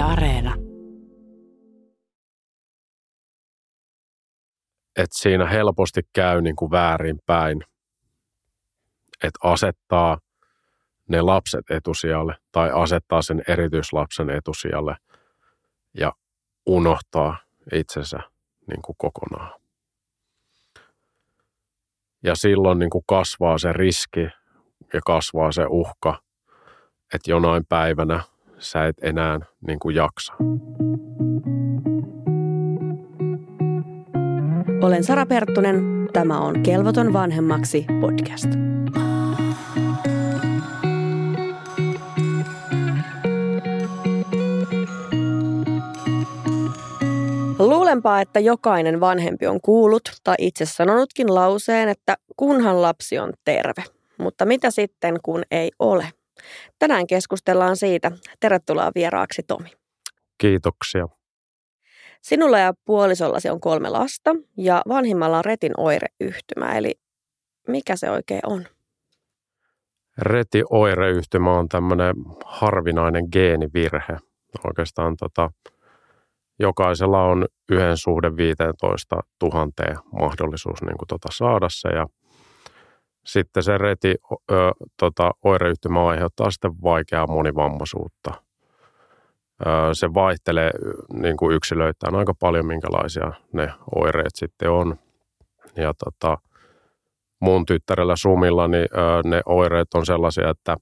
Areena. että siinä helposti käy niin kuin väärinpäin, että asettaa ne lapset etusijalle tai asettaa sen erityislapsen etusijalle ja unohtaa itsensä niin kuin kokonaan. Ja silloin niin kuin kasvaa se riski ja kasvaa se uhka, että jonain päivänä sä et enää niin kuin jaksa. Olen Sara Perttunen. Tämä on Kelvoton vanhemmaksi podcast. Luulenpa, että jokainen vanhempi on kuullut tai itse sanonutkin lauseen, että kunhan lapsi on terve. Mutta mitä sitten, kun ei ole? Tänään keskustellaan siitä. Tervetuloa vieraaksi Tomi. Kiitoksia. Sinulla ja puolisollasi on kolme lasta ja vanhimmalla on retin oireyhtymä, eli mikä se oikein on? Retioireyhtymä on tämmöinen harvinainen geenivirhe. Oikeastaan tota, jokaisella on yhden suhde 15 tuhanteen mahdollisuus niin kuin tota saada se ja sitten se reti ö, tota, oireyhtymä aiheuttaa sitten vaikeaa monivammaisuutta – se vaihtelee niin kuin yksilöittäin aika paljon, minkälaisia ne oireet sitten on. Ja tota, mun tyttärellä Sumilla, niin ne oireet on sellaisia, että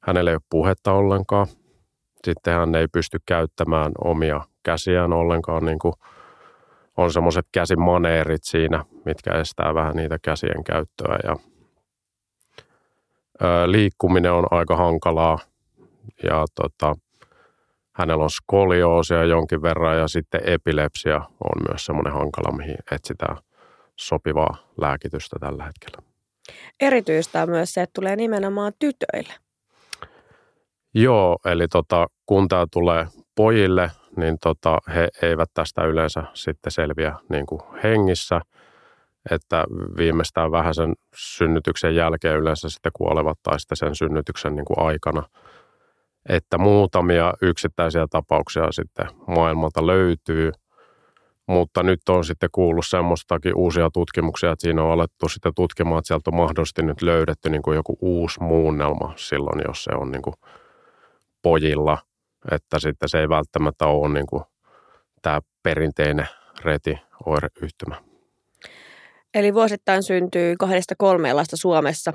hänellä ei ole puhetta ollenkaan. Sitten hän ei pysty käyttämään omia käsiään ollenkaan, niin kuin on semmoiset käsimaneerit siinä, mitkä estää vähän niitä käsien käyttöä. Ja, liikkuminen on aika hankalaa ja tota, Hänellä on skolioosia jonkin verran ja sitten epilepsia on myös semmoinen hankala, mihin etsitään sopivaa lääkitystä tällä hetkellä. Erityistä on myös se, että tulee nimenomaan tytöille. Joo, eli tota, kun tämä tulee pojille, niin tota, he eivät tästä yleensä sitten selviä niin kuin hengissä, että viimeistään vähän sen synnytyksen jälkeen yleensä sitten kuolevat tai sitten sen synnytyksen niin kuin aikana – että muutamia yksittäisiä tapauksia sitten maailmalta löytyy, mutta nyt on sitten kuullut semmoistakin uusia tutkimuksia, että siinä on alettu sitten tutkimaan, että sieltä on mahdollisesti nyt löydetty niin kuin joku uusi muunnelma silloin, jos se on niin kuin pojilla, että sitten se ei välttämättä ole niin kuin tämä perinteinen reti-oireyhtymä. Eli vuosittain syntyy kahdesta kolmeen lasta Suomessa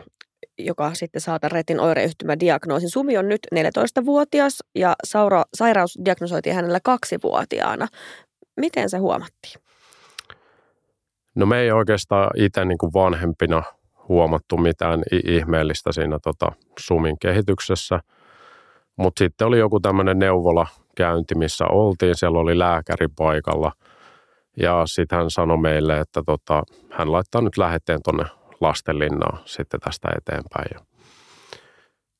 joka sitten saa tämän retin oireyhtymä diagnoosin. Sumi on nyt 14-vuotias ja saura, sairaus diagnosoitiin hänellä kaksivuotiaana. Miten se huomattiin? No me ei oikeastaan itse niin kuin vanhempina huomattu mitään ihmeellistä siinä tota Sumin kehityksessä. Mutta sitten oli joku tämmöinen neuvola käynti, missä oltiin. Siellä oli lääkäri paikalla. Ja sitten hän sanoi meille, että tota, hän laittaa nyt lähetteen tuonne lastenlinnaa sitten tästä eteenpäin. Ja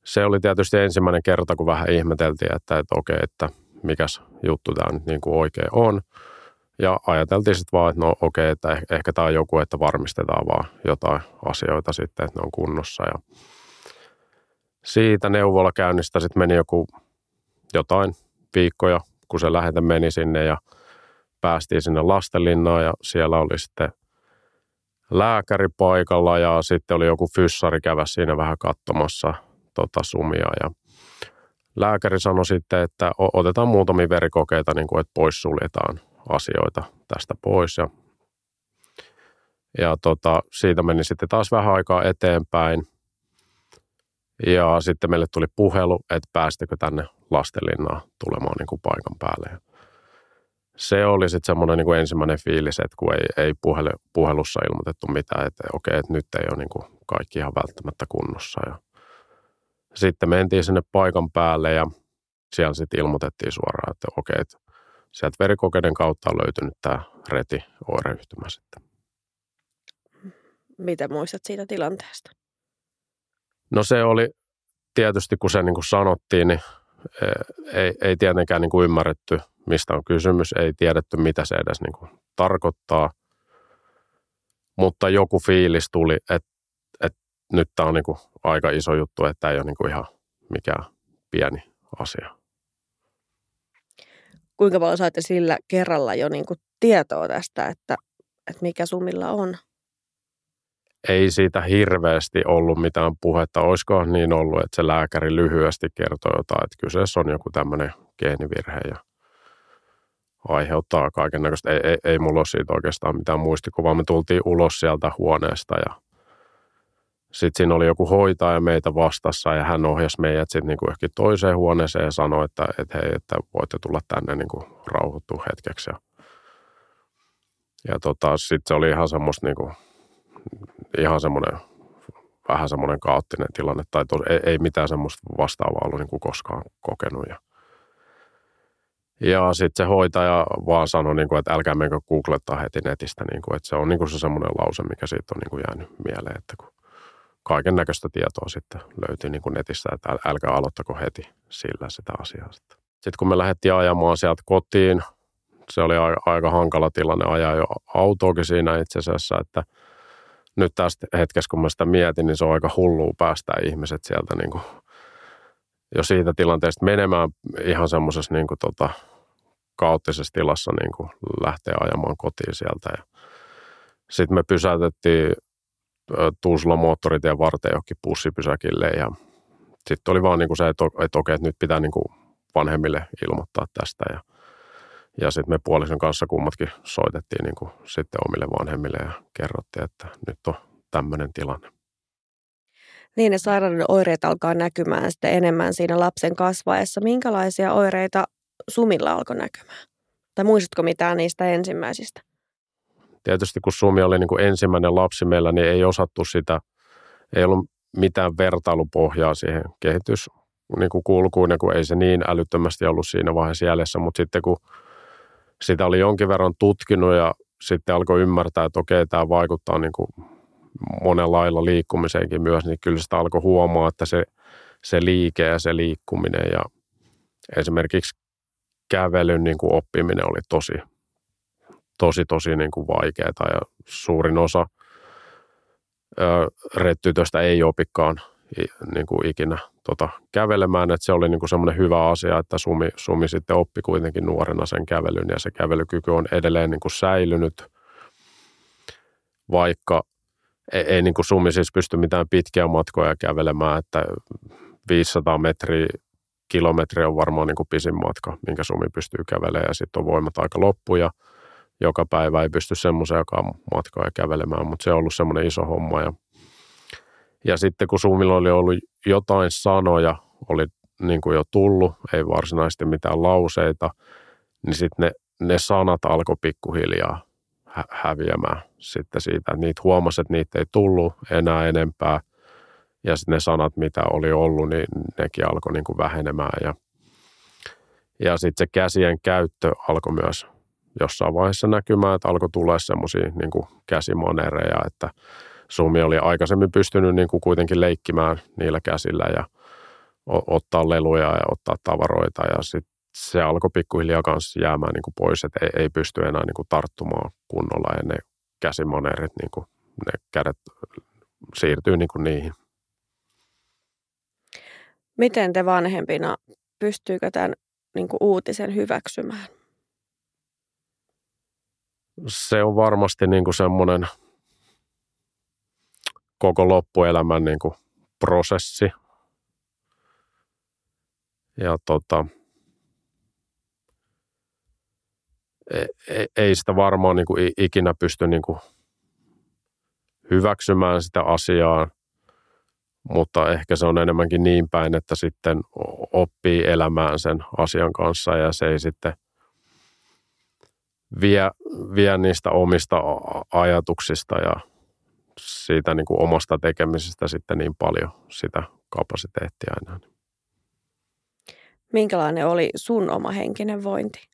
se oli tietysti ensimmäinen kerta, kun vähän ihmeteltiin, että, että okei, että mikäs juttu tämä nyt niin kuin oikein on. Ja ajateltiin sitten vaan, että no okei, että ehkä tämä on joku, että varmistetaan vaan jotain asioita sitten, että ne on kunnossa. Ja siitä neuvolakäynnistä sitten meni joku jotain viikkoja, kun se lähetä meni sinne ja päästiin sinne lastenlinnaan ja siellä oli sitten lääkäri paikalla ja sitten oli joku fyssari kävä siinä vähän katsomassa tota sumia ja lääkäri sanoi sitten, että otetaan muutamia verikokeita, niin kuin, että poissuljetaan asioita tästä pois ja, ja tota, siitä meni sitten taas vähän aikaa eteenpäin ja sitten meille tuli puhelu, että päästikö tänne lastenlinnaan tulemaan niin kuin paikan päälle se oli sitten semmoinen niin kuin ensimmäinen fiilis, että kun ei, ei puhelu, puhelussa ilmoitettu mitään, että okei, että nyt ei ole niin kuin kaikki ihan välttämättä kunnossa. Ja sitten mentiin sinne paikan päälle ja siellä sitten ilmoitettiin suoraan, että okei, että sieltä verikokeiden kautta on löytynyt tämä reti oireyhtymä sitten. Mitä muistat siitä tilanteesta? No se oli tietysti, kun se niin kuin sanottiin, niin eh, ei, ei tietenkään niin kuin ymmärretty mistä on kysymys, ei tiedetty mitä se edes niin kuin tarkoittaa, mutta joku fiilis tuli, että, että nyt tämä on niin kuin aika iso juttu, että tämä ei ole niin kuin ihan mikään pieni asia. kuinka paljon saitte sillä kerralla jo niin kuin tietoa tästä, että, että mikä sumilla on? Ei siitä hirveästi ollut mitään puhetta. Olisiko niin ollut, että se lääkäri lyhyesti kertoi jotain, että kyseessä on joku tämmöinen geenivirhe ja aiheuttaa kaiken näköistä. Ei, ei, ei mulla ole siitä oikeastaan mitään muistikuvaa. Me tultiin ulos sieltä huoneesta ja sitten siinä oli joku hoitaja meitä vastassa ja hän ohjasi meidät sitten niinku ehkä toiseen huoneeseen ja sanoi, että, että hei, että voitte tulla tänne niinku rauhoittua hetkeksi. Ja, ja tota, sitten se oli ihan semmoista niinku, ihan semmoinen vähän semmoinen kaoottinen tilanne tai tos, ei, ei mitään semmoista vastaavaa ollut niin kuin koskaan kokenut. Ja, ja sitten se hoitaja vaan sanoi, niin kuin, että älkää menkö googlettaa heti netistä, niin kuin, että se on niin kuin se semmoinen lause, mikä siitä on niin kuin jäänyt mieleen, että kun kaiken näköistä tietoa sitten löytyi niin kuin netistä, että älkää aloittako heti sillä sitä asiaa. Sitten kun me lähdettiin ajamaan sieltä kotiin, se oli aika hankala tilanne ajaa jo autoakin siinä itse asiassa, että nyt tästä hetkessä, kun mä sitä mietin, niin se on aika hullua päästää ihmiset sieltä niin kuin jo siitä tilanteesta menemään ihan semmoisessa niin kuin tota, kaoottisessa tilassa niin kuin lähteä ajamaan kotiin sieltä. Sitten me pysäytettiin Tuusula moottoritien varten johonkin pussipysäkille ja sitten oli vaan niin kuin se, että, että okei, että nyt pitää niin kuin vanhemmille ilmoittaa tästä ja, ja sitten me puolison kanssa kummatkin soitettiin niin kuin sitten omille vanhemmille ja kerrottiin, että nyt on tämmöinen tilanne. Niin ne sairauden oireet alkaa näkymään sitten enemmän siinä lapsen kasvaessa. Minkälaisia oireita Sumilla alkoi näkymään? Tai muistatko mitään niistä ensimmäisistä? Tietysti kun Sumi oli niin kuin ensimmäinen lapsi meillä, niin ei osattu sitä, ei ollut mitään vertailupohjaa siihen kehitys niin kuin kulkuun, kun ei se niin älyttömästi ollut siinä vaiheessa jäljessä, mutta sitten kun sitä oli jonkin verran tutkinut ja sitten alkoi ymmärtää, että okei, tämä vaikuttaa niin kuin monen lailla liikkumiseenkin myös, niin kyllä sitä alkoi huomaa, että se, se liike ja se liikkuminen ja esimerkiksi kävelyn niin kuin oppiminen oli tosi, tosi, tosi niin kuin vaikeaa ja suurin osa rettytöstä ei opikaan niin kuin ikinä tota, kävelemään, että se oli niin kuin semmoinen hyvä asia, että Sumi, Sumi sitten oppi kuitenkin nuorena sen kävelyn ja se kävelykyky on edelleen niin kuin säilynyt, vaikka ei, ei niin kuin Sumi siis pysty mitään pitkiä matkoja kävelemään, että 500 metriä, kilometriä on varmaan niin kuin pisin matka, minkä Sumi pystyy kävelemään ja sitten on voimat aika loppu ja joka päivä ei pysty joka matkaa kävelemään, mutta se on ollut semmoinen iso homma ja ja sitten kun Sumilla oli ollut jotain sanoja, oli niin kuin jo tullut, ei varsinaisesti mitään lauseita, niin sitten ne, ne sanat alkoi pikkuhiljaa hä- häviämään sitten siitä. Että niitä huomasi, että niitä ei tullut enää enempää. Ja sitten ne sanat, mitä oli ollut, niin nekin alkoi niin kuin vähenemään. Ja, ja sitten se käsien käyttö alkoi myös jossain vaiheessa näkymään, että alkoi tulla semmoisia niin käsimanereja, että – Sumi oli aikaisemmin pystynyt niin kuin kuitenkin leikkimään niillä käsillä ja ottaa leluja ja ottaa tavaroita ja sitten se alkoi pikkuhiljaa kanssa jäämään niin kuin pois, että ei, ei pysty enää niin kuin tarttumaan kunnolla ja ne käsimaneerit, niin kuin ne kädet siirtyy niin kuin niihin. Miten te vanhempina, pystyykö tämän niin kuin uutisen hyväksymään? Se on varmasti niin kuin semmoinen – koko loppuelämän niin kuin prosessi. Ja tota, ei, e, ei sitä varmaan niin kuin ikinä pysty niin kuin hyväksymään sitä asiaa, mutta ehkä se on enemmänkin niin päin, että sitten oppii elämään sen asian kanssa ja se ei sitten vie, vie niistä omista ajatuksista ja siitä niin kuin omasta tekemisestä sitten niin paljon sitä kapasiteettia enää. Minkälainen oli sun oma henkinen vointi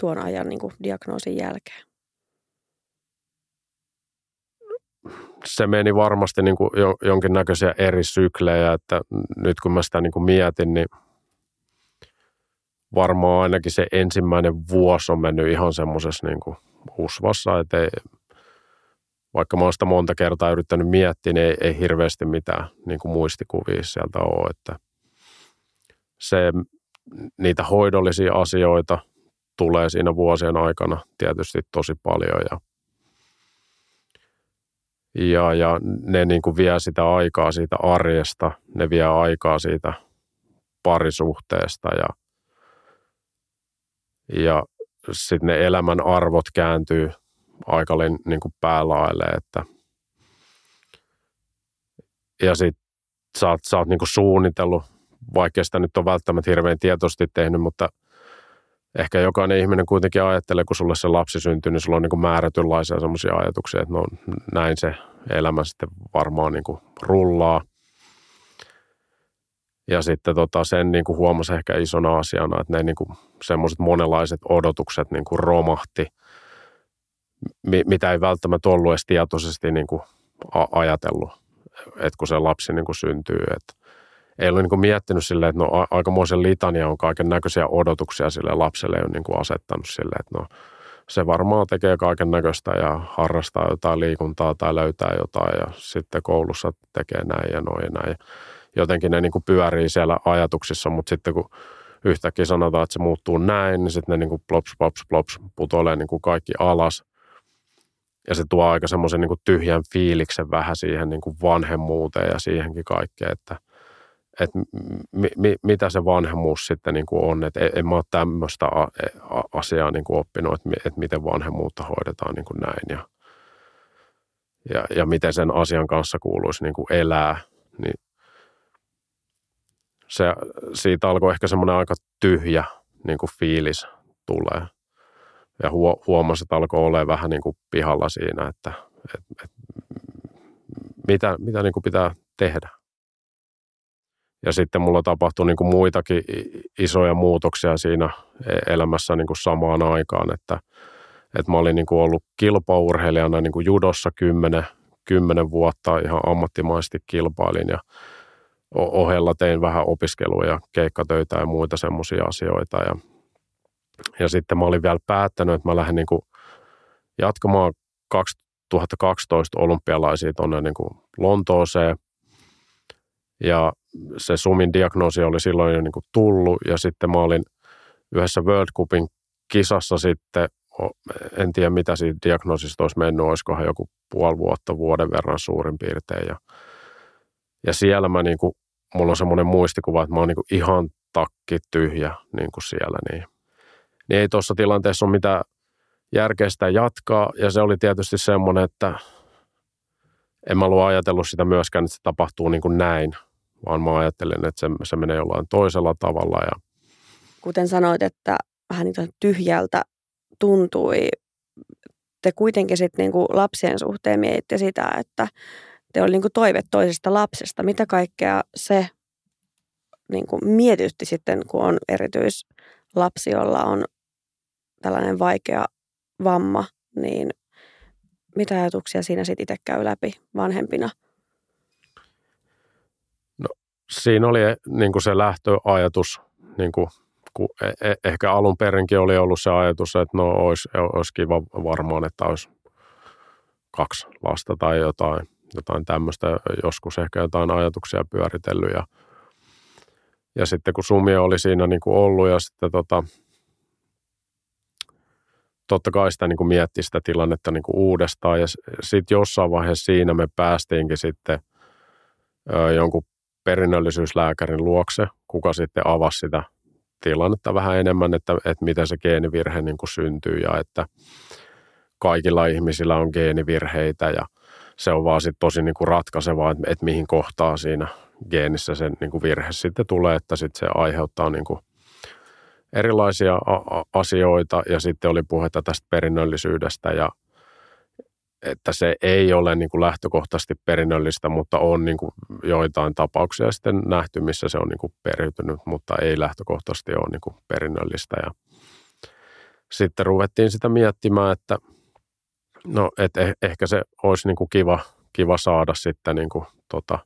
tuon ajan niin kuin diagnoosin jälkeen? Se meni varmasti niin kuin jonkinnäköisiä eri syklejä, että nyt kun mä sitä niin kuin mietin, niin varmaan ainakin se ensimmäinen vuosi on mennyt ihan semmoisessa niin usvassa, että ei, vaikka mä oon sitä monta kertaa yrittänyt miettiä, niin ei, ei hirveästi mitään niin kuin muistikuvia sieltä ole. Että se niitä hoidollisia asioita tulee siinä vuosien aikana tietysti tosi paljon ja, ja, ja ne niin kuin vie sitä aikaa siitä arjesta, ne vie aikaa siitä parisuhteesta ja, ja sitten ne elämän arvot kääntyy aika niin kuin päälaille, että ja sitten sä oot, sä oot niin kuin suunnitellut, vaikka sitä nyt on välttämättä hirveän tietoisesti tehnyt, mutta ehkä jokainen ihminen kuitenkin ajattelee, kun sulle se lapsi syntyy, niin sulla on niin kuin määrätynlaisia semmoisia ajatuksia, että no näin se elämä sitten varmaan niin kuin rullaa. Ja sitten tota, sen niin kuin huomasi ehkä isona asiana, että ne niin kuin semmoiset monenlaiset odotukset niin kuin romahti, mitä ei välttämättä ollut edes tietoisesti niin kuin ajatellut, että kun se lapsi niin kuin syntyy. Että ei ole niin miettinyt silleen, että no aikamoisen litania on kaiken näköisiä odotuksia sille lapselle on niin kuin asettanut silleen, että no se varmaan tekee kaiken näköistä ja harrastaa jotain liikuntaa tai löytää jotain ja sitten koulussa tekee näin ja noin ja näin jotenkin ne niin kuin pyörii siellä ajatuksissa, mutta sitten kun yhtäkkiä sanotaan, että se muuttuu näin, niin sitten ne niin kuin plops, plops, plops putoilee niin kuin kaikki alas. Ja se tuo aika semmoisen niin tyhjän fiiliksen vähän siihen niin kuin vanhemmuuteen ja siihenkin kaikkeen, että, että mi, mi, mitä se vanhemmuus sitten niin kuin on. Että en mä ole tämmöistä asiaa niin kuin oppinut, että, että miten vanhemmuutta hoidetaan niin kuin näin ja, ja, ja miten sen asian kanssa kuuluisi niin kuin elää. Niin se, siitä alkoi ehkä semmoinen aika tyhjä niin kuin fiilis tulee. Ja huo, huomasi, että alkoi olla vähän niin kuin pihalla siinä, että et, et, mitä, mitä niin kuin pitää tehdä. Ja sitten mulla tapahtui niin kuin muitakin isoja muutoksia siinä e-, elämässä niin kuin samaan aikaan, että, että mä olin niin kuin ollut kilpaurheilijana niin kuin judossa kymmenen, kymmenen vuotta ihan ammattimaisesti kilpailin ja ohella tein vähän opiskelua ja keikkatöitä ja muita semmoisia asioita. Ja, ja sitten mä olin vielä päättänyt, että mä lähden niin kuin jatkamaan 2012 olympialaisia tuonne niin kuin Lontooseen. Ja se Sumin diagnoosi oli silloin jo niin kuin tullut ja sitten mä olin yhdessä World Cupin kisassa sitten, en tiedä mitä siitä diagnoosista olisi mennyt, olisikohan joku puoli vuotta, vuoden verran suurin piirtein. Ja ja siellä mä niin kuin, mulla on semmoinen muistikuva, että mä oon niin kuin ihan takki tyhjä niin kuin siellä. Niin, niin ei tuossa tilanteessa ole mitään järkeä sitä jatkaa. Ja se oli tietysti semmoinen, että en mä ollut ajatellut sitä myöskään, että se tapahtuu niin kuin näin, vaan mä ajattelin, että se, se menee jollain toisella tavalla. Ja... Kuten sanoit, että vähän niin tyhjältä tuntui, te kuitenkin sitten niin lapsien suhteen mietitte sitä, että te oli niin kuin toive toisesta lapsesta. Mitä kaikkea se niin kuin mietitytti sitten, kun on erityislapsi, jolla on tällainen vaikea vamma, niin mitä ajatuksia siinä sitten itse käy läpi vanhempina? No, siinä oli niin kuin se lähtöajatus, niin kuin, kun e-, e- ehkä alun perinkin oli ollut se ajatus, että no olisi, olisi kiva varmaan, että olisi kaksi lasta tai jotain jotain tämmöistä, joskus ehkä jotain ajatuksia pyöritellyt ja, ja sitten kun Sumi oli siinä niin kuin ollut ja sitten tota, totta kai sitä niin kuin mietti sitä tilannetta niin kuin uudestaan ja sitten jossain vaiheessa siinä me päästiinkin sitten ö, jonkun perinnöllisyyslääkärin luokse, kuka sitten avasi sitä tilannetta vähän enemmän, että, että miten se geenivirhe niin kuin syntyy ja että kaikilla ihmisillä on geenivirheitä ja se on vaan sitten tosi niin kuin ratkaisevaa, että, että mihin kohtaa siinä geenissä se niin kuin virhe sitten tulee, että sitten se aiheuttaa niin kuin erilaisia a- asioita ja sitten oli puhetta tästä perinnöllisyydestä ja että se ei ole niin kuin lähtökohtaisesti perinnöllistä, mutta on niin kuin joitain tapauksia sitten nähty, missä se on niin kuin periytynyt, mutta ei lähtökohtaisesti ole niin kuin perinnöllistä. Ja sitten ruvettiin sitä miettimään, että – No, et eh, ehkä se olisi niin kuin kiva, kiva saada sitten niin kuin, tota,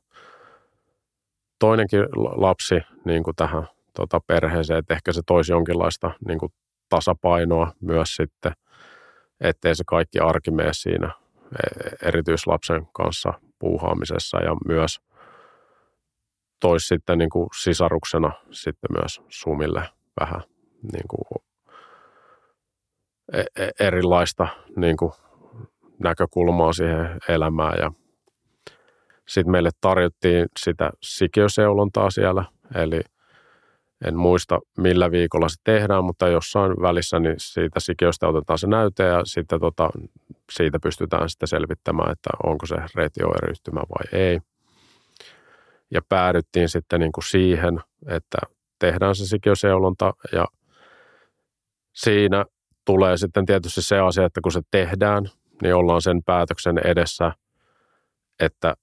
toinenkin lapsi niin kuin tähän tota, perheeseen, että ehkä se toisi jonkinlaista niin kuin tasapainoa myös sitten, ettei se kaikki arki mene siinä e, erityislapsen kanssa puuhaamisessa ja myös toisi sitten niin kuin sisaruksena sitten myös Sumille vähän niin kuin e-, e-, erilaista niin kuin näkökulmaa siihen elämään ja sitten meille tarjottiin sitä sikiöseulontaa siellä, eli en muista millä viikolla se tehdään, mutta jossain välissä niin siitä sikiöstä otetaan se näyte ja sitten tota, siitä pystytään sitten selvittämään, että onko se retioireyhtymä vai ei. Ja päädyttiin sitten niin kuin siihen, että tehdään se sikiöseulonta ja siinä tulee sitten tietysti se asia, että kun se tehdään, niin ollaan sen päätöksen edessä, että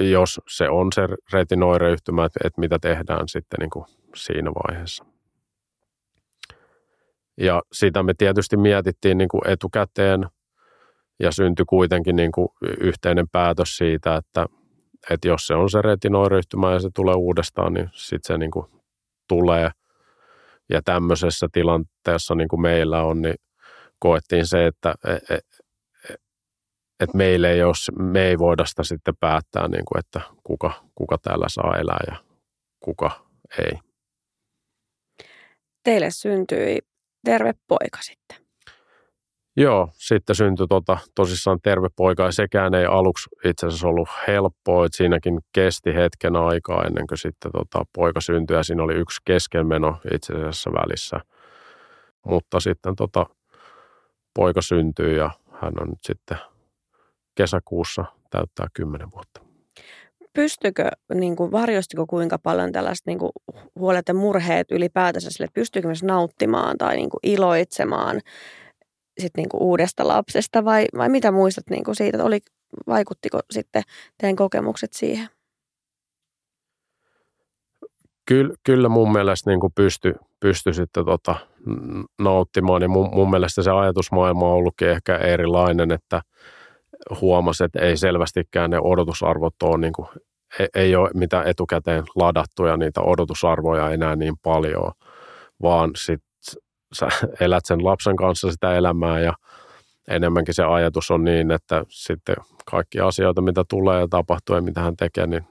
jos se on se retinoireyhtymä, että mitä tehdään sitten niin kuin siinä vaiheessa. Ja sitä me tietysti mietittiin niin kuin etukäteen ja syntyi kuitenkin niin kuin yhteinen päätös siitä, että, että jos se on se retinoireyhtymä ja se tulee uudestaan, niin sitten se niin kuin tulee. Ja tämmöisessä tilanteessa niin kuin meillä on, niin koettiin se, että e, e, että meille ei ole, me ei voida sitä sitten päättää, niin kuin, että kuka, kuka täällä saa elää ja kuka ei. Teille syntyi terve poika sitten. Joo, sitten syntyi tota, tosissaan terve poika ja sekään ei aluksi itse asiassa ollut helppoa, että siinäkin kesti hetken aikaa ennen kuin sitten tota, poika syntyi ja siinä oli yksi keskenmeno itse asiassa välissä. Mutta sitten tota, poika syntyi ja hän on nyt sitten kesäkuussa täyttää kymmenen vuotta. Pystykö, niin kuin, varjostiko kuinka paljon tällaiset niin kuin, huolet ja murheet ylipäätänsä sille, että pystyykö myös nauttimaan tai niin kuin, iloitsemaan sit, niin kuin, uudesta lapsesta vai, vai mitä muistat niin kuin, siitä, oli, vaikuttiko sitten teidän kokemukset siihen? Kyllä, kyllä mun mielestä niin pysty, pysty sitten tota, nauttimaan, niin mun, mun mielestä se ajatusmaailma on ollutkin ehkä erilainen, että – huomasi, että ei selvästikään ne odotusarvot ole, niin kuin, ei, ei ole mitään etukäteen ladattuja niitä odotusarvoja enää niin paljon, vaan sit sä elät sen lapsen kanssa sitä elämää ja enemmänkin se ajatus on niin, että sitten kaikki asioita, mitä tulee ja tapahtuu ja mitä hän tekee, niin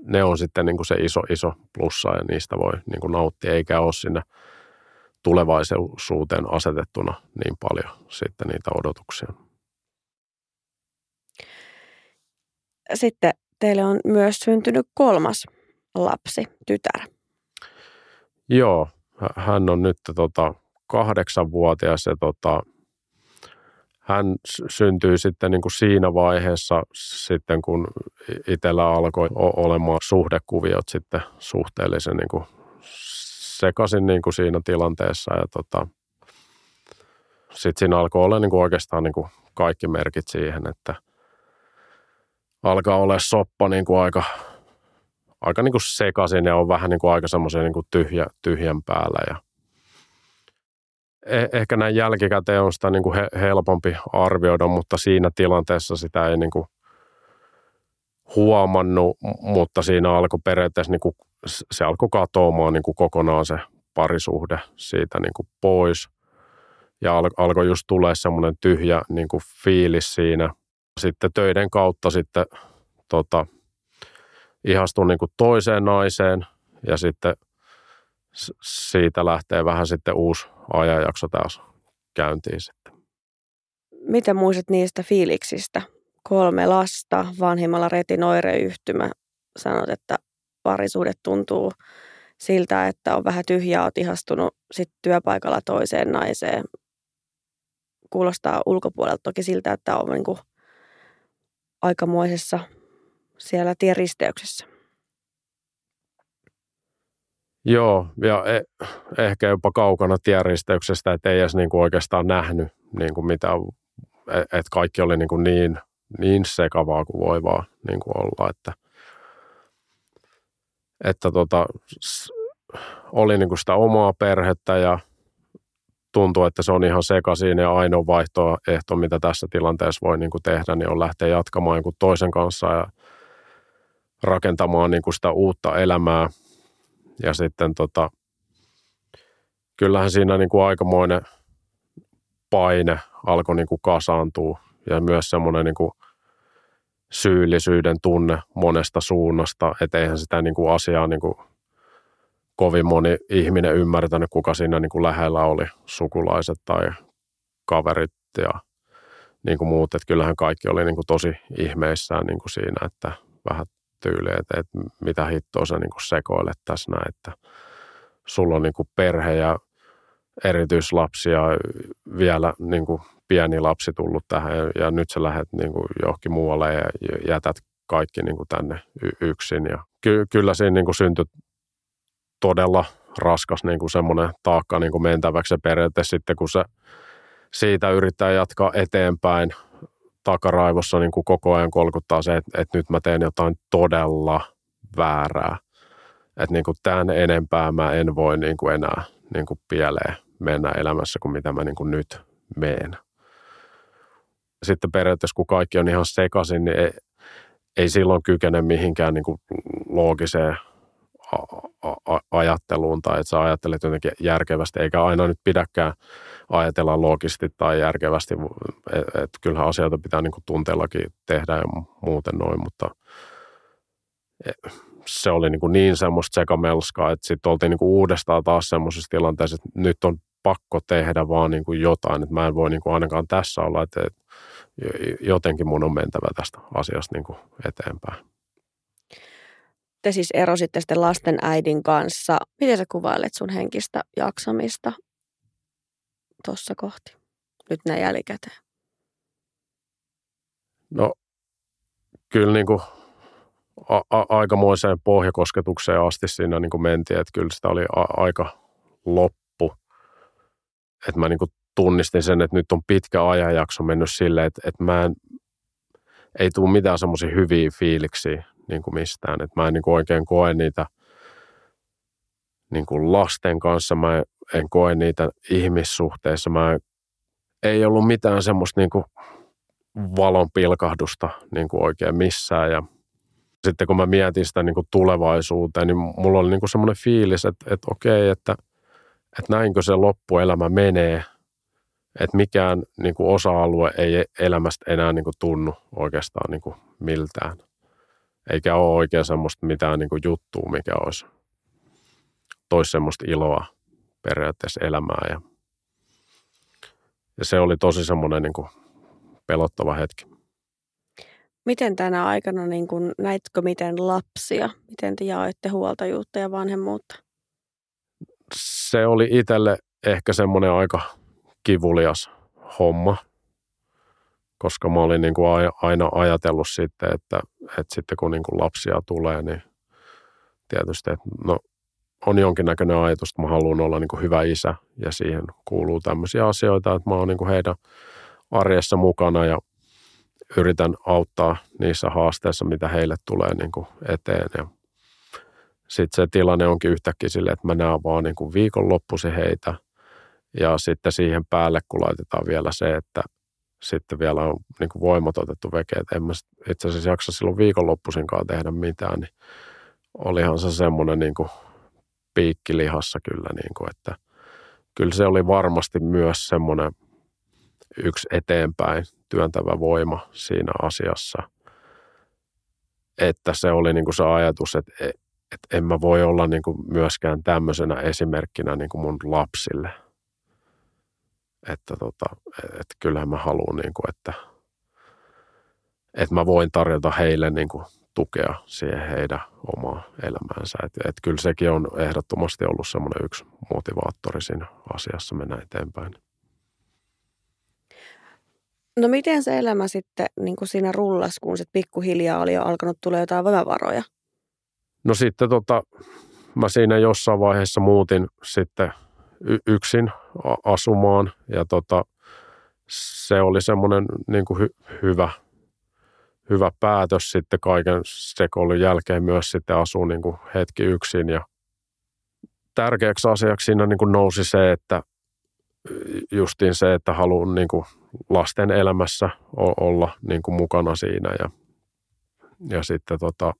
ne on sitten niin kuin se iso, iso plussa ja niistä voi niin kuin nauttia, eikä ole sinne tulevaisuuteen asetettuna niin paljon sitten niitä odotuksia. sitten teille on myös syntynyt kolmas lapsi, tytär. Joo, hän on nyt tota, kahdeksanvuotias ja tota, hän syntyi sitten niin kuin siinä vaiheessa sitten, kun itsellä alkoi olemaan suhdekuviot sitten suhteellisen niin kuin sekaisin niin kuin siinä tilanteessa ja tota, sitten siinä alkoi olla niin kuin oikeastaan niin kuin kaikki merkit siihen, että – alkaa olla soppa niin kuin aika, aika niin kuin sekaisin ja on vähän niin kuin aika semmoisen niin kuin tyhjä, tyhjän päällä. Ja eh, ehkä näin jälkikäteen on sitä niin kuin helpompi arvioida, mutta siinä tilanteessa sitä ei niin kuin huomannut, mutta siinä alkoi periaatteessa niin kuin, se alkoi katoamaan niin kuin kokonaan se parisuhde siitä niin kuin pois. Ja alkoi just tulee semmoinen tyhjä niin kuin fiilis siinä – sitten töiden kautta sitten tota, ihastun niin kuin toiseen naiseen ja sitten siitä lähtee vähän sitten uusi ajanjakso taas käyntiin sitten. Mitä muistat niistä fiiliksistä? Kolme lasta, vanhimmalla retinoireyhtymä. Sanot, että parisuudet tuntuu siltä, että on vähän tyhjää, oot ihastunut sitten työpaikalla toiseen naiseen. Kuulostaa ulkopuolelta toki siltä, että on niin kuin aikamoisessa siellä tienristeyksessä. Joo, ja e- ehkä jopa kaukana tienristeyksestä, että ei edes niin kuin oikeastaan nähnyt niin kuin mitä, että kaikki oli niin, kuin niin, niin sekavaa kuin voi vaan niin kuin olla, että, että tota, oli niin kuin sitä omaa perhettä ja tuntuu, että se on ihan sekaisin ja ainoa vaihtoehto, mitä tässä tilanteessa voi niin kuin tehdä, niin on lähteä jatkamaan jonkun toisen kanssa ja rakentamaan niin kuin sitä uutta elämää. Ja sitten tota, kyllähän siinä niin kuin aikamoinen paine alkoi niin kuin kasaantua ja myös semmoinen niin kuin syyllisyyden tunne monesta suunnasta, että eihän sitä niin kuin asiaa niin kuin kovin moni ihminen ymmärtänyt, kuka siinä niin kuin lähellä oli, sukulaiset tai kaverit ja niin kuin muut. Että kyllähän kaikki oli niin kuin tosi ihmeissään niin kuin siinä, että vähän tyyli, että, että mitä hittoa sä niin kuin sekoilet tässä näin, että sulla on niin kuin perhe ja erityislapsia vielä niin kuin pieni lapsi tullut tähän ja, ja nyt sä lähdet niin kuin johonkin muualle ja jätät kaikki niin kuin tänne y- yksin. Ja ky- kyllä siinä niin kuin syntyi todella raskas niin kuin semmoinen taakka niin kuin mentäväksi ja periaatteessa sitten kun se siitä yrittää jatkaa eteenpäin takaraivossa niin kuin koko ajan kolkuttaa se, että, että nyt mä teen jotain todella väärää. Että niin kuin tämän enempää mä en voi niin kuin enää niin kuin pieleen mennä elämässä kuin mitä mä niin kuin nyt meen. Sitten periaatteessa kun kaikki on ihan sekaisin, niin ei, ei silloin kykene mihinkään niin kuin loogiseen ajatteluun tai että sä ajattelet jotenkin järkevästi, eikä aina nyt pidäkään ajatella loogisesti tai järkevästi. Että et kyllähän asioita pitää niin tunteellakin tehdä ja muuten noin, mutta e, se oli niin, kuin niin semmoista sekamelskaa, että sitten oltiin niin kuin uudestaan taas semmoisessa tilanteessa, että nyt on pakko tehdä vaan niin kuin jotain, että mä en voi niin kuin ainakaan tässä olla, että jotenkin mun on mentävä tästä asiasta niin kuin eteenpäin te siis erositte sitten lasten äidin kanssa. Miten sä kuvailet sun henkistä jaksamista tuossa kohti, nyt näin jälkikäteen? No kyllä niin kuin a- a- aikamoiseen pohjakosketukseen asti siinä niin kuin mentiin, että kyllä sitä oli a- aika loppu. Että mä niin kuin tunnistin sen, että nyt on pitkä ajanjakso mennyt silleen, että, että mä en, ei tule mitään semmoisia hyviä fiiliksiä niin kuin mistään. Et mä en niin kuin oikein koe niitä niin kuin lasten kanssa, mä en koe niitä ihmissuhteissa. Mä en, ei ollut mitään semmoista niin kuin valon pilkahdusta niin kuin oikein missään. Ja sitten kun mä mietin sitä niin kuin tulevaisuuteen, niin mulla oli niin kuin semmoinen fiilis, että, että okei, että, että näinkö se loppuelämä menee, että mikään niin kuin osa-alue ei elämästä enää niin kuin tunnu oikeastaan niin kuin miltään eikä ole oikein semmoista mitään niin kuin juttua, mikä olisi toisi semmoista iloa periaatteessa elämää. Ja, ja se oli tosi semmoinen niin kuin pelottava hetki. Miten tänä aikana, niin kun, näitkö miten lapsia, miten te jaoitte huoltajuutta ja vanhemmuutta? Se oli itselle ehkä semmoinen aika kivulias homma, koska mä olin niin kuin aina ajatellut sitten, että, että sitten kun niin kuin lapsia tulee, niin tietysti, että no, on jonkinnäköinen ajatus, että mä haluan olla niin kuin hyvä isä ja siihen kuuluu tämmöisiä asioita, että mä oon niin heidän arjessa mukana ja yritän auttaa niissä haasteissa, mitä heille tulee niin kuin eteen. Ja sitten se tilanne onkin yhtäkkiä sille, että mä näen vaan niin kuin viikonloppuisin heitä ja sitten siihen päälle, kun laitetaan vielä se, että sitten vielä on niin kuin voimat otettu veke, että en mä itse asiassa jaksa silloin viikonloppuisinkaan tehdä mitään, niin olihan se semmoinen niin kuin piikki lihassa kyllä, niin kuin, että kyllä se oli varmasti myös semmoinen yksi eteenpäin työntävä voima siinä asiassa, että se oli niin kuin se ajatus, että, että en mä voi olla niin kuin myöskään tämmöisenä esimerkkinä niin kuin mun lapsille – että, tota, että kyllähän mä haluan, niin kuin, että, että mä voin tarjota heille niin kuin, tukea siihen heidän omaa elämäänsä. Että, että kyllä sekin on ehdottomasti ollut semmoinen yksi motivaattori siinä asiassa mennä eteenpäin. No miten se elämä sitten niin kuin siinä rullas, kun sitten pikkuhiljaa oli jo alkanut tulla jotain voimavaroja? No sitten tota, mä siinä jossain vaiheessa muutin sitten – yksin asumaan. Ja tota, se oli semmoinen niin hy, hyvä, hyvä päätös sitten kaiken sekoilun jälkeen myös sitten asua niin kuin hetki yksin. Ja tärkeäksi asiaksi siinä niin kuin nousi se, että justiin se, että haluan niin kuin lasten elämässä olla niin kuin mukana siinä. Ja, ja sitten tota,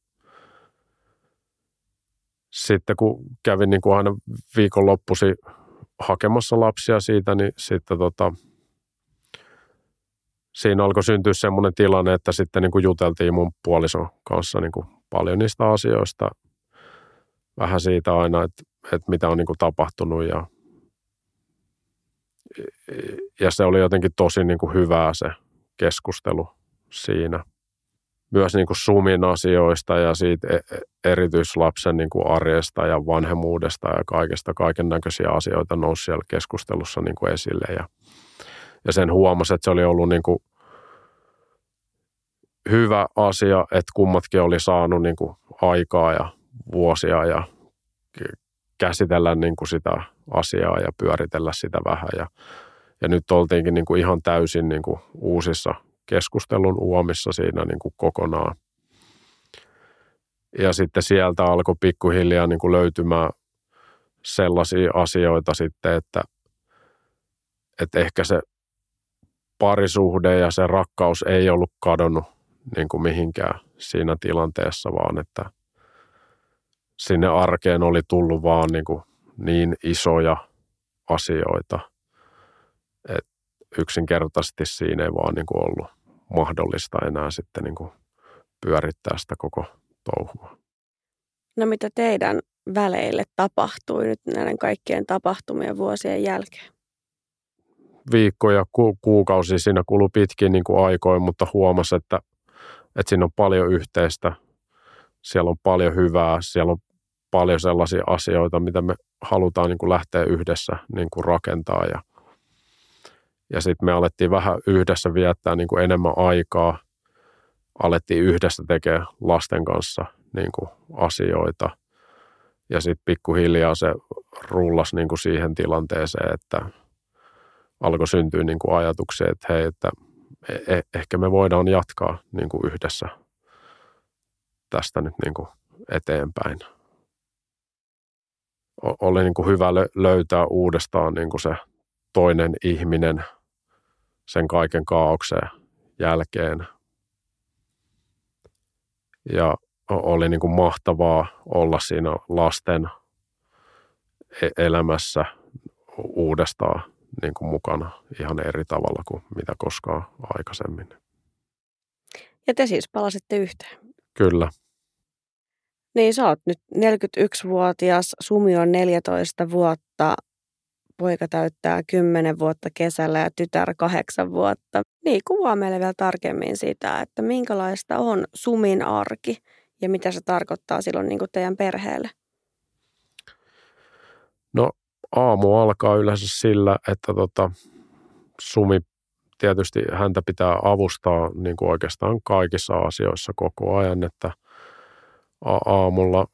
sitten kun kävin niin kuin aina viikonloppuisin hakemassa lapsia siitä, niin sitten tota, siinä alkoi syntyä semmoinen tilanne, että sitten niin kuin juteltiin mun puolison kanssa niin kuin paljon niistä asioista. Vähän siitä aina, että, että mitä on niin kuin tapahtunut ja, ja se oli jotenkin tosi niin kuin hyvää se keskustelu siinä. Myös niin kuin sumin asioista ja siitä e, e, erityislapsen niin kuin arjesta ja vanhemmuudesta ja kaikesta kaiken näköisiä asioita nousi siellä keskustelussa niin kuin esille ja, ja sen huomasi, että se oli ollut niin kuin hyvä asia, että kummatkin oli saanut niin kuin aikaa ja vuosia ja käsitellä niin kuin sitä asiaa ja pyöritellä sitä vähän. Ja, ja nyt oltiinkin niin kuin ihan täysin niin kuin uusissa keskustelun uomissa siinä niin kuin kokonaan. Ja sitten sieltä alkoi pikkuhiljaa niin kuin löytymään sellaisia asioita sitten, että, että ehkä se parisuhde ja se rakkaus ei ollut kadonnut niin kuin mihinkään siinä tilanteessa, vaan että sinne arkeen oli tullut vaan niin, kuin niin isoja asioita, että yksinkertaisesti siinä ei vaan niin kuin ollut mahdollista enää sitten niin kuin pyörittää sitä koko touhua. No mitä teidän väleille tapahtui nyt näiden kaikkien tapahtumien vuosien jälkeen? Viikkoja, ku, kuukausi siinä kului pitkin niin kuin aikoin, mutta huomasi, että että siinä on paljon yhteistä, siellä on paljon hyvää, siellä on paljon sellaisia asioita, mitä me halutaan niin kuin lähteä yhdessä niin kuin rakentaa ja, ja sitten me alettiin vähän yhdessä viettää niin kuin enemmän aikaa, alettiin yhdessä tekemään lasten kanssa niin kuin asioita ja sitten pikkuhiljaa se rullasi niin kuin siihen tilanteeseen, että alkoi syntyä niin kuin ajatuksia, että hei, että – E-, e- ehkä me voidaan jatkaa niin kuin yhdessä tästä nyt niin kuin eteenpäin. Oli niin kuin hyvä löytää uudestaan niin kuin se toinen ihminen sen kaiken kaauksen jälkeen. Ja oli niin kuin mahtavaa olla siinä lasten e-, elämässä uudestaan niin kuin mukana ihan eri tavalla kuin mitä koskaan aikaisemmin. Ja te siis palasitte yhteen? Kyllä. Niin sä oot nyt 41-vuotias, Sumi on 14 vuotta, poika täyttää 10 vuotta kesällä ja tytär 8 vuotta. Niin, kuvaa meille vielä tarkemmin sitä, että minkälaista on Sumin arki ja mitä se tarkoittaa silloin niin kuin teidän perheelle. No aamu alkaa yleensä sillä, että tota, Sumi tietysti häntä pitää avustaa niin kuin oikeastaan kaikissa asioissa koko ajan, että aamulla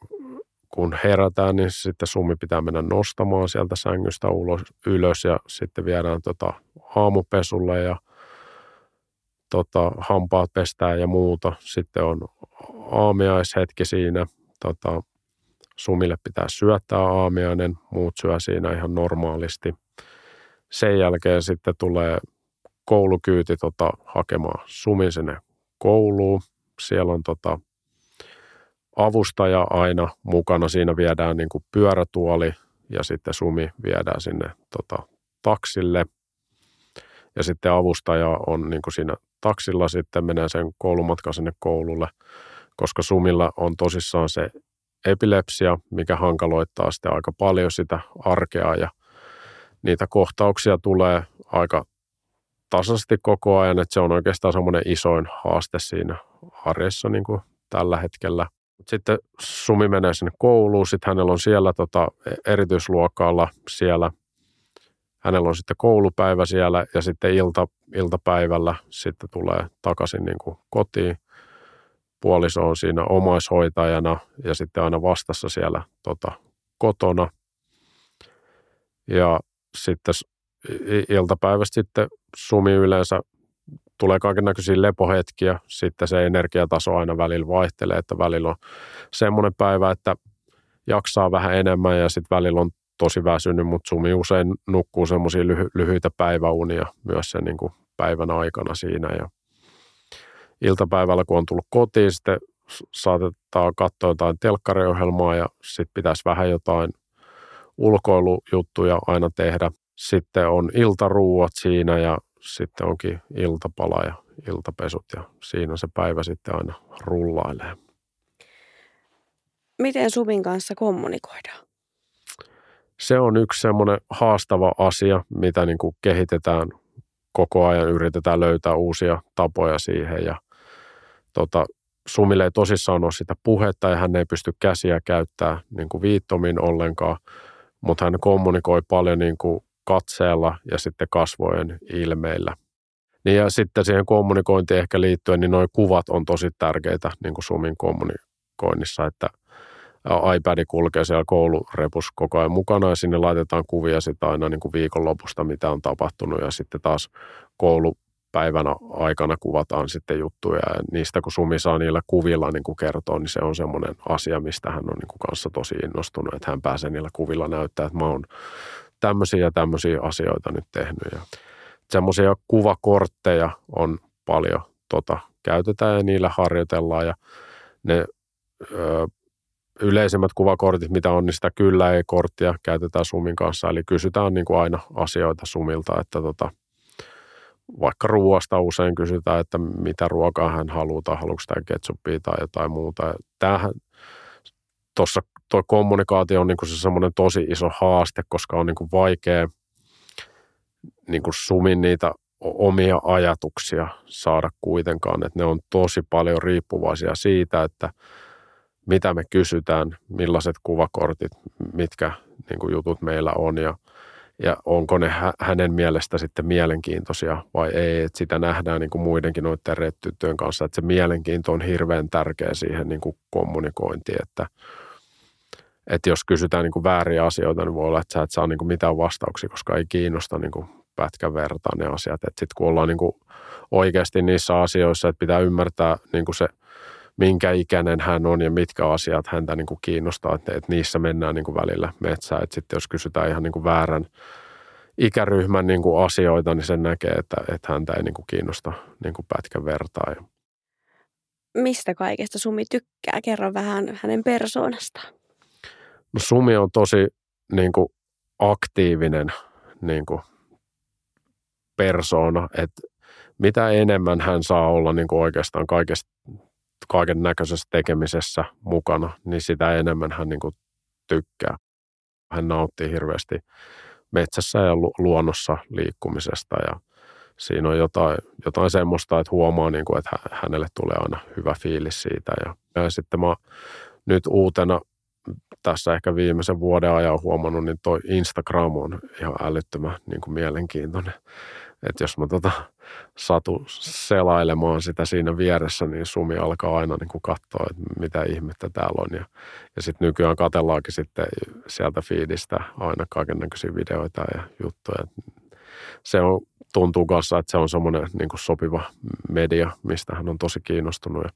kun herätään, niin sitten Sumi pitää mennä nostamaan sieltä sängystä ulos, ylös ja sitten viedään tota aamupesulle ja tota, hampaat pestää ja muuta. Sitten on aamiaishetki siinä. Tota, Sumille pitää syöttää aamiainen, muut syö siinä ihan normaalisti. Sen jälkeen sitten tulee koulukyyti tota, hakemaan Sumin sinne kouluun. Siellä on tota, avustaja aina mukana. Siinä viedään niin kuin pyörätuoli ja sitten Sumi viedään sinne tota, taksille. Ja sitten avustaja on niin kuin siinä taksilla sitten menee sen koulumatkan sinne koululle, koska Sumilla on tosissaan se epilepsia, mikä hankaloittaa sitten aika paljon sitä arkea ja niitä kohtauksia tulee aika tasaisesti koko ajan, että se on oikeastaan semmoinen isoin haaste siinä arjessa niin kuin tällä hetkellä. Sitten Sumi menee sinne kouluun, sitten hänellä on siellä tota erityisluokalla siellä, hänellä on sitten koulupäivä siellä ja sitten ilta, iltapäivällä sitten tulee takaisin niin kuin kotiin. Puoliso on siinä omaishoitajana ja sitten aina vastassa siellä tota, kotona. Ja sitten iltapäivästä sitten sumi yleensä tulee kaiken näköisiä lepohetkiä, sitten se energiataso aina välillä vaihtelee, että välillä on semmoinen päivä, että jaksaa vähän enemmän ja sitten välillä on tosi väsynyt, mutta sumi usein nukkuu semmoisia lyhy- lyhyitä päiväunia myös sen niin kuin päivän aikana siinä ja iltapäivällä, kun on tullut kotiin, sitten saatetaan katsoa jotain telkkariohjelmaa ja sitten pitäisi vähän jotain ulkoilujuttuja aina tehdä. Sitten on iltaruuat siinä ja sitten onkin iltapala ja iltapesut ja siinä se päivä sitten aina rullailee. Miten Sumin kanssa kommunikoidaan? Se on yksi semmoinen haastava asia, mitä niin kuin kehitetään koko ajan, yritetään löytää uusia tapoja siihen ja tota, Sumille ei tosissaan ole sitä puhetta ja hän ei pysty käsiä käyttää niin kuin viittomin ollenkaan, mutta hän kommunikoi paljon niin kuin katseella ja sitten kasvojen ilmeillä. Niin ja sitten siihen kommunikointiin ehkä liittyen, niin nuo kuvat on tosi tärkeitä niin kuin Sumin kommunikoinnissa, että iPad kulkee siellä koulurepussa koko ajan mukana ja sinne laitetaan kuvia sitä aina niin kuin viikonlopusta, mitä on tapahtunut ja sitten taas koulu päivänä aikana kuvataan sitten juttuja ja niistä kun Sumi saa niillä kuvilla niin kuin kertoa, niin se on semmoinen asia, mistä hän on niin kuin kanssa tosi innostunut, että hän pääsee niillä kuvilla näyttää, että mä oon tämmöisiä ja tämmöisiä asioita nyt tehnyt ja semmoisia kuvakortteja on paljon tota, käytetään ja niillä harjoitellaan ja ne ö, yleisimmät kuvakortit, mitä on, niin sitä kyllä ei korttia käytetään Sumin kanssa. Eli kysytään niin kuin aina asioita Sumilta, että tota, vaikka ruoasta usein kysytään, että mitä ruokaa hän haluaa tai haluaako sitä ketsuppia tai jotain muuta. Tämähän tuossa tuo kommunikaatio on niin kuin se semmoinen tosi iso haaste, koska on niin kuin vaikea niin kuin sumin niitä omia ajatuksia saada kuitenkaan. Että ne on tosi paljon riippuvaisia siitä, että mitä me kysytään, millaiset kuvakortit, mitkä niin kuin jutut meillä on ja, ja onko ne hänen mielestä sitten mielenkiintoisia vai ei. Että sitä nähdään niin kuin muidenkin noiden rettytyön kanssa, että se mielenkiinto on hirveän tärkeä siihen niin kuin kommunikointiin, että – että jos kysytään niin kuin vääriä asioita, niin voi olla, että sä et saa niin kuin mitään vastauksia, koska ei kiinnosta niin kuin pätkän vertaan ne asiat. Sitten kun ollaan niin kuin oikeasti niissä asioissa, että pitää ymmärtää niin kuin se, minkä ikäinen hän on ja mitkä asiat häntä niin kuin kiinnostaa, että, että niissä mennään niin kuin välillä metsään. Että sitten jos kysytään ihan niin kuin väärän ikäryhmän niin kuin asioita, niin sen näkee, että, että häntä ei niin kuin kiinnosta niin kuin pätkän vertaa. Mistä kaikesta Sumi tykkää? Kerro vähän hänen persoonastaan. No Sumi on tosi niin kuin, aktiivinen niin kuin, persoona, että mitä enemmän hän saa olla niin kuin oikeastaan kaikesta, kaiken näköisessä tekemisessä mukana, niin sitä enemmän hän niin kuin, tykkää. Hän nauttii hirveästi metsässä ja luonnossa liikkumisesta ja siinä on jotain, jotain semmoista, että huomaa, niin kuin, että hänelle tulee aina hyvä fiilis siitä. Ja, ja sitten mä nyt uutena tässä ehkä viimeisen vuoden ajan huomannut, niin toi Instagram on ihan älyttömän niin kuin mielenkiintoinen. Että jos mä tota satu selailemaan sitä siinä vieressä, niin Sumi alkaa aina niin kuin katsoa, että mitä ihmettä täällä on. Ja, ja sitten nykyään katellaankin sitten sieltä fiidistä aina kaiken näköisiä videoita ja juttuja. Se on, tuntuu kanssa, että se on semmoinen niin sopiva media, mistä hän on tosi kiinnostunut. Ja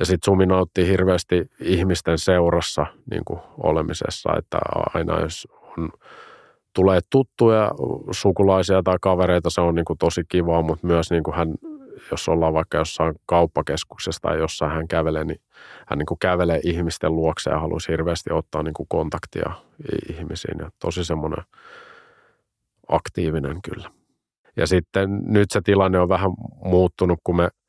ja sitten Sumi nauttii hirveästi ihmisten seurassa niin kuin olemisessa, että aina jos on, tulee tuttuja sukulaisia tai kavereita, se on niin kuin tosi kivaa, mutta myös niin kuin hän, jos ollaan vaikka jossain kauppakeskuksessa tai jossain hän kävelee, niin hän niin kuin kävelee ihmisten luokse ja haluaisi hirveästi ottaa niin kuin kontaktia ihmisiin. Ja tosi semmoinen aktiivinen kyllä. Ja sitten nyt se tilanne on vähän muuttunut, kun me –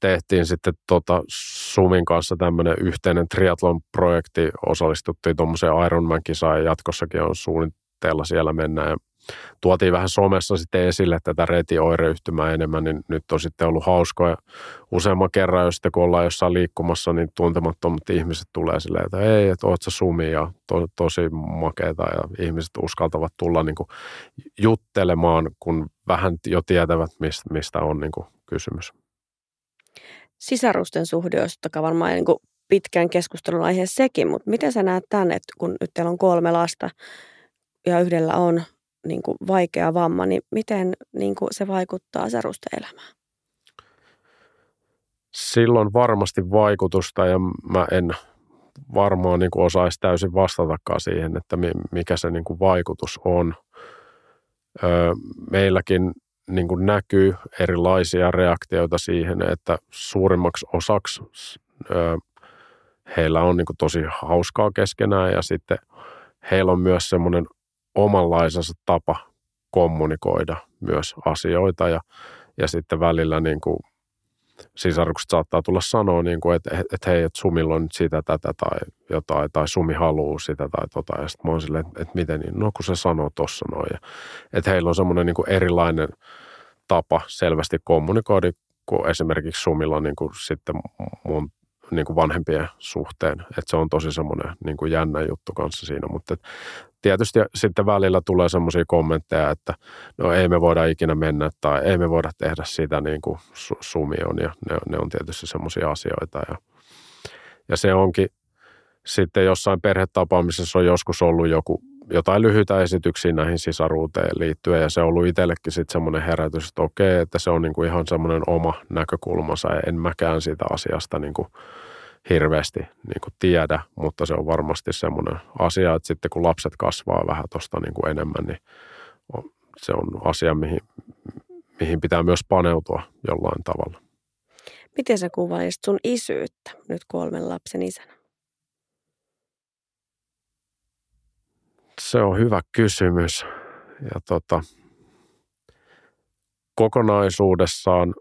tehtiin sitten tota Sumin kanssa tämmöinen yhteinen triathlon-projekti, osallistuttiin tuommoiseen Ironman-kisaan ja jatkossakin on suunnitteilla siellä mennä ja tuotiin vähän somessa sitten esille tätä retioireyhtymää enemmän, niin nyt on sitten ollut hauskoja. Useamman kerran, jos sitten kun ollaan jossain liikkumassa, niin tuntemattomat ihmiset tulee silleen, että ei, että oot sä Sumi? Ja to, tosi makeeta ja ihmiset uskaltavat tulla niin kuin juttelemaan, kun vähän jo tietävät, mistä, mistä on niin kuin kysymys sisarusten suhde olisi varmaan niin kuin pitkän keskustelun aihe sekin, mutta miten sä näet tämän, että kun nyt teillä on kolme lasta ja yhdellä on niin kuin vaikea vamma, niin miten niin kuin se vaikuttaa sisarusten elämään? Silloin varmasti vaikutusta ja mä en varmaan niin kuin osaisi täysin vastatakaan siihen, että mikä se niin kuin vaikutus on. Öö, meilläkin niin kuin näkyy erilaisia reaktioita siihen, että suurimmaksi osaksi ö, heillä on niin kuin tosi hauskaa keskenään ja sitten heillä on myös semmoinen omanlaisensa tapa kommunikoida myös asioita ja, ja sitten välillä niin kuin sisarukset saattaa tulla sanoa, niin kuin, että, että hei, että Sumilla on nyt sitä, tätä tai jotain, tai Sumi haluaa sitä tai tota, ja sitten mä oon silleen, että, että miten niin, no kun se sanoo tossa noin, ja, että heillä on semmoinen niin kuin erilainen tapa selvästi kommunikoida, kun esimerkiksi Sumilla on niin kuin sitten mun niin kuin vanhempien suhteen. Että se on tosi semmoinen niin kuin jännä juttu kanssa siinä. Mutta tietysti sitten välillä tulee semmoisia kommentteja, että no ei me voida ikinä mennä tai ei me voida tehdä sitä niin kuin Sumi on. Ja ne, ne on tietysti semmoisia asioita. Ja, ja se onkin sitten jossain perhetapaamisessa on joskus ollut joku jotain lyhyitä esityksiä näihin sisaruuteen liittyen ja se on ollut itsellekin sitten semmoinen herätys, että okei, että se on niinku ihan semmoinen oma näkökulmansa ja en mäkään siitä asiasta niinku hirveästi niinku tiedä, mutta se on varmasti semmoinen asia, että sitten kun lapset kasvaa vähän tuosta niinku enemmän, niin se on asia, mihin, mihin pitää myös paneutua jollain tavalla. Miten sä kuvailisit sun isyyttä nyt kolmen lapsen isänä? Se on hyvä kysymys. Ja tota, kokonaisuudessaan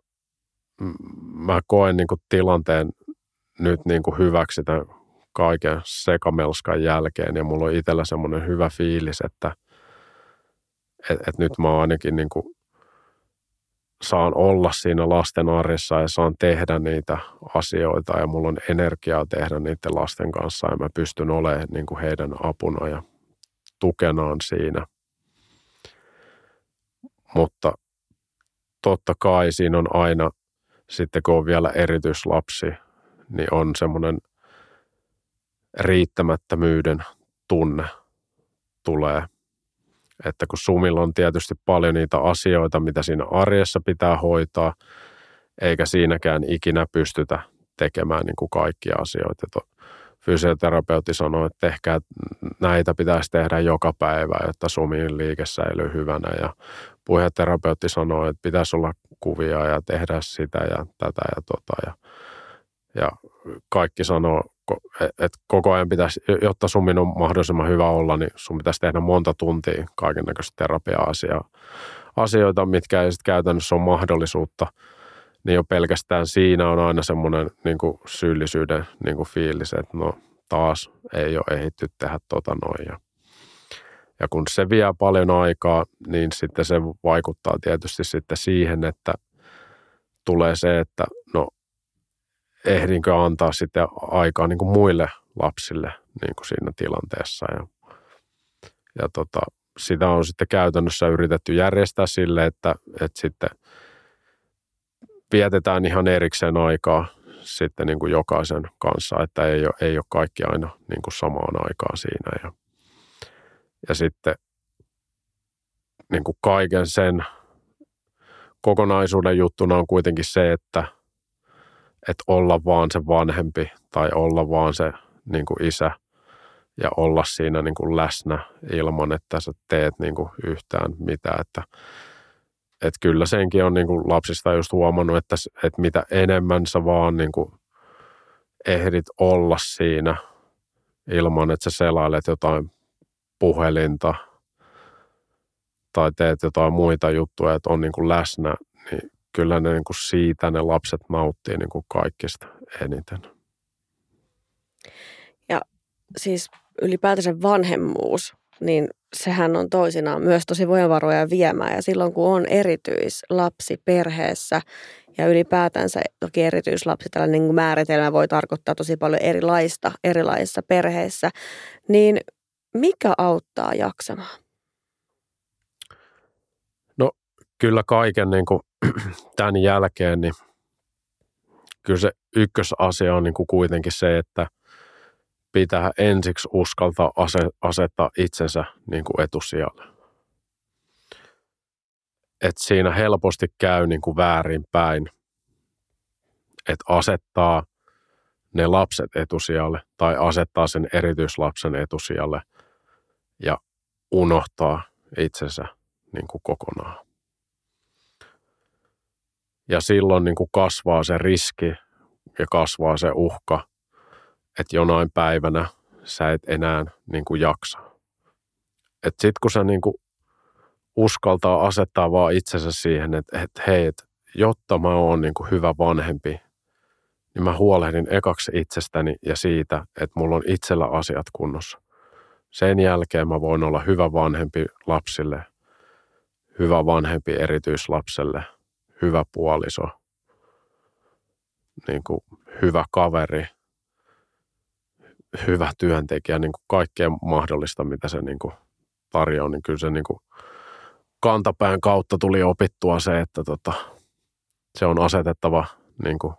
mä koen niin kuin tilanteen nyt niin kuin hyväksi tämän kaiken sekamelskan jälkeen ja mulla on itsellä semmoinen hyvä fiilis, että et, et nyt mä ainakin niin kuin saan olla siinä lasten arjessa ja saan tehdä niitä asioita ja mulla on energiaa tehdä niiden lasten kanssa ja mä pystyn olemaan niin kuin heidän apuna ja tukenaan siinä. Mutta totta kai siinä on aina, sitten kun on vielä erityislapsi, niin on semmoinen riittämättömyyden tunne tulee. Että kun Sumilla on tietysti paljon niitä asioita, mitä siinä arjessa pitää hoitaa, eikä siinäkään ikinä pystytä tekemään niin kuin kaikkia asioita fysioterapeutti sanoi, että ehkä näitä pitäisi tehdä joka päivä, jotta sumin liike säilyy hyvänä. Ja puheterapeutti sanoi, että pitäisi olla kuvia ja tehdä sitä ja tätä ja tota. Ja, ja kaikki sanoo, että koko ajan pitäisi, jotta sumin on mahdollisimman hyvä olla, niin sun pitäisi tehdä monta tuntia kaiken näköistä terapia-asiaa. Asioita, mitkä ei sitten käytännössä ole mahdollisuutta – niin jo pelkästään siinä on aina semmoinen niin kuin syyllisyyden niin kuin fiilis, että no taas ei ole ehitty tehdä tota noin. Ja, ja kun se vie paljon aikaa, niin sitten se vaikuttaa tietysti sitten siihen, että tulee se, että no ehdinkö antaa sitten aikaa niin kuin muille lapsille niin kuin siinä tilanteessa. Ja, ja tota, sitä on sitten käytännössä yritetty järjestää sille, että, että sitten – vietetään ihan erikseen aikaa sitten niin kuin jokaisen kanssa, että ei ole, ei ole kaikki aina niin kuin samaan aikaan siinä. Ja, ja sitten niin kuin kaiken sen kokonaisuuden juttuna on kuitenkin se, että, että olla vaan se vanhempi tai olla vaan se niin kuin isä ja olla siinä niin kuin läsnä ilman, että sä teet niin kuin yhtään mitään. Että että kyllä senkin on niin kuin lapsista just huomannut, että, että mitä enemmän sä vaan niin kuin ehdit olla siinä ilman, että sä selailet jotain puhelinta tai teet jotain muita juttuja, että on niin kuin läsnä, niin kyllä ne niin kuin siitä ne lapset nauttii niin kuin kaikista eniten. Ja siis ylipäätänsä vanhemmuus, niin sehän on toisinaan myös tosi voimavaroja viemään. Ja silloin kun on erityislapsi perheessä ja ylipäätänsä toki erityislapsi, tällainen niin määritelmä voi tarkoittaa tosi paljon erilaista erilaisissa perheissä, niin mikä auttaa jaksamaan? No kyllä kaiken niin kuin, tämän jälkeen, niin kyllä se ykkösasia on niin kuin kuitenkin se, että pitää ensiksi uskaltaa asettaa itsensä niin kuin etusijalle. Et siinä helposti käy niin kuin väärin päin, että asettaa ne lapset etusijalle tai asettaa sen erityislapsen etusijalle ja unohtaa itsensä niin kuin kokonaan. Ja silloin niin kuin kasvaa se riski ja kasvaa se uhka – että jonain päivänä sä et enää niin kuin jaksa. Että sit kun sä niin kuin uskaltaa asettaa vaan itsensä siihen, että, että hei, että jotta mä oon niin kuin hyvä vanhempi, niin mä huolehdin ekaksi itsestäni ja siitä, että mulla on itsellä asiat kunnossa. Sen jälkeen mä voin olla hyvä vanhempi lapsille, hyvä vanhempi erityislapselle, hyvä puoliso, niin kuin hyvä kaveri, hyvä työntekijä, niin kuin kaikkea mahdollista, mitä se niin kuin tarjoaa, niin kyllä se niin kuin kantapään kautta tuli opittua se, että tota, se on asetettava niin kuin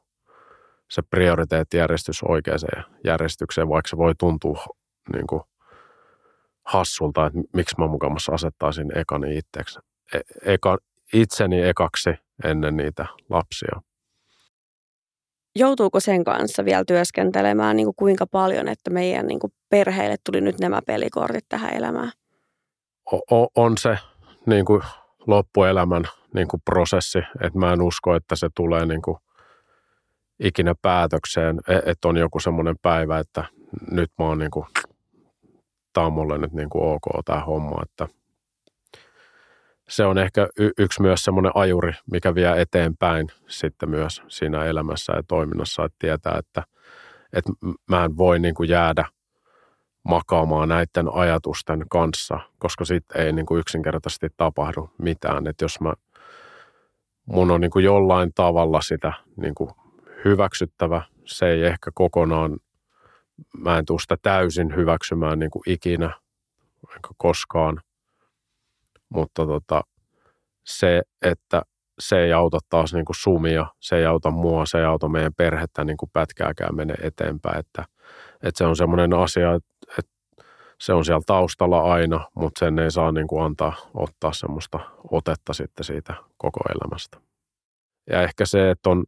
se prioriteettijärjestys oikeaan järjestykseen, vaikka se voi tuntua niin kuin hassulta, että miksi mä mukamassa asettaisin ekani itseksi, e- eka, itseni ekaksi ennen niitä lapsia. Joutuuko sen kanssa vielä työskentelemään niin kuin kuinka paljon, että meidän niin kuin perheille tuli nyt nämä pelikortit tähän elämään? O- on se niin kuin loppuelämän niin kuin prosessi, että mä en usko, että se tulee niin kuin ikinä päätökseen, e, että on joku semmoinen päivä, että nyt mä oon niin kuin, tää on mulle nyt niin kuin ok tämä homma, että se on ehkä y- yksi myös semmoinen ajuri, mikä vie eteenpäin sitten myös siinä elämässä ja toiminnassa, että tietää, että, että mä en voi niin kuin jäädä makaamaan näiden ajatusten kanssa, koska sitten ei niin kuin yksinkertaisesti tapahdu mitään. Että jos mä, mun on niin kuin jollain tavalla sitä niin kuin hyväksyttävä, se ei ehkä kokonaan, mä en tule sitä täysin hyväksymään niin kuin ikinä, enkä koskaan, mutta tota, se, että se ei auta taas niin kuin sumia, se ei auta mua, se ei auta meidän perhettä niin kuin pätkääkään mene eteenpäin, että, että se on semmoinen asia, että, se on siellä taustalla aina, mutta sen ei saa niin kuin antaa ottaa semmoista otetta sitten siitä koko elämästä. Ja ehkä se, että on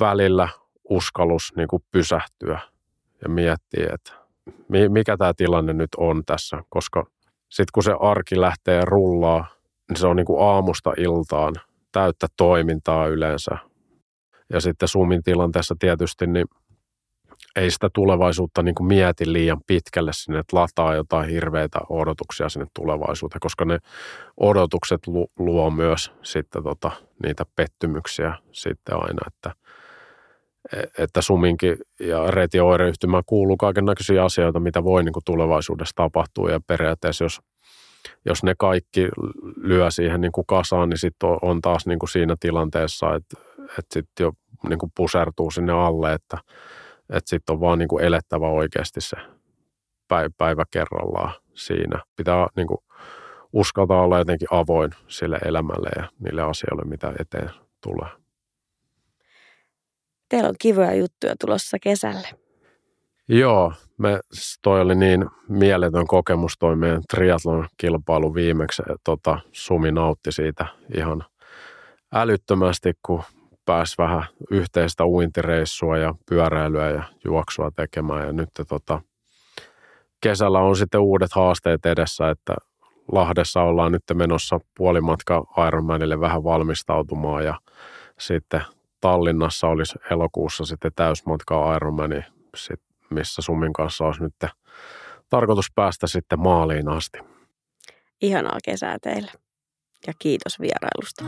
välillä uskallus niin kuin pysähtyä ja miettiä, että mikä tämä tilanne nyt on tässä, koska sitten kun se arki lähtee rullaa, niin se on niin kuin aamusta iltaan täyttä toimintaa yleensä. Ja sitten Sumin tilanteessa tietysti niin ei sitä tulevaisuutta niin kuin mieti liian pitkälle sinne, että lataa jotain hirveitä odotuksia sinne tulevaisuuteen, koska ne odotukset luo myös sitten tota, niitä pettymyksiä sitten aina, että – että suminkin ja reti oireyhtymään kuuluu kaikenlaisia asioita, mitä voi niin kuin tulevaisuudessa tapahtua ja periaatteessa jos, jos ne kaikki lyö siihen niin kuin kasaan, niin sitten on taas niin kuin siinä tilanteessa, että, että sitten jo niin kuin pusertuu sinne alle, että, että sitten on vaan niin kuin elettävä oikeasti se päivä kerrallaan siinä. Pitää niin kuin uskaltaa olla jotenkin avoin sille elämälle ja niille asioille, mitä eteen tulee. Teillä on kivoja juttuja tulossa kesälle. Joo, me, toi oli niin mieletön kokemus toi meidän triathlon kilpailu viimeksi. Tota, Sumi nautti siitä ihan älyttömästi, kun pääsi vähän yhteistä uintireissua ja pyöräilyä ja juoksua tekemään. Ja nyt tota, kesällä on sitten uudet haasteet edessä, että Lahdessa ollaan nyt menossa puolimatka Ironmanille vähän valmistautumaan ja sitten Tallinnassa olisi elokuussa sitten täysmatka Ironmani, sit, missä Sumin kanssa olisi nyt tarkoitus päästä sitten maaliin asti. Ihanaa kesää teille ja kiitos vierailusta.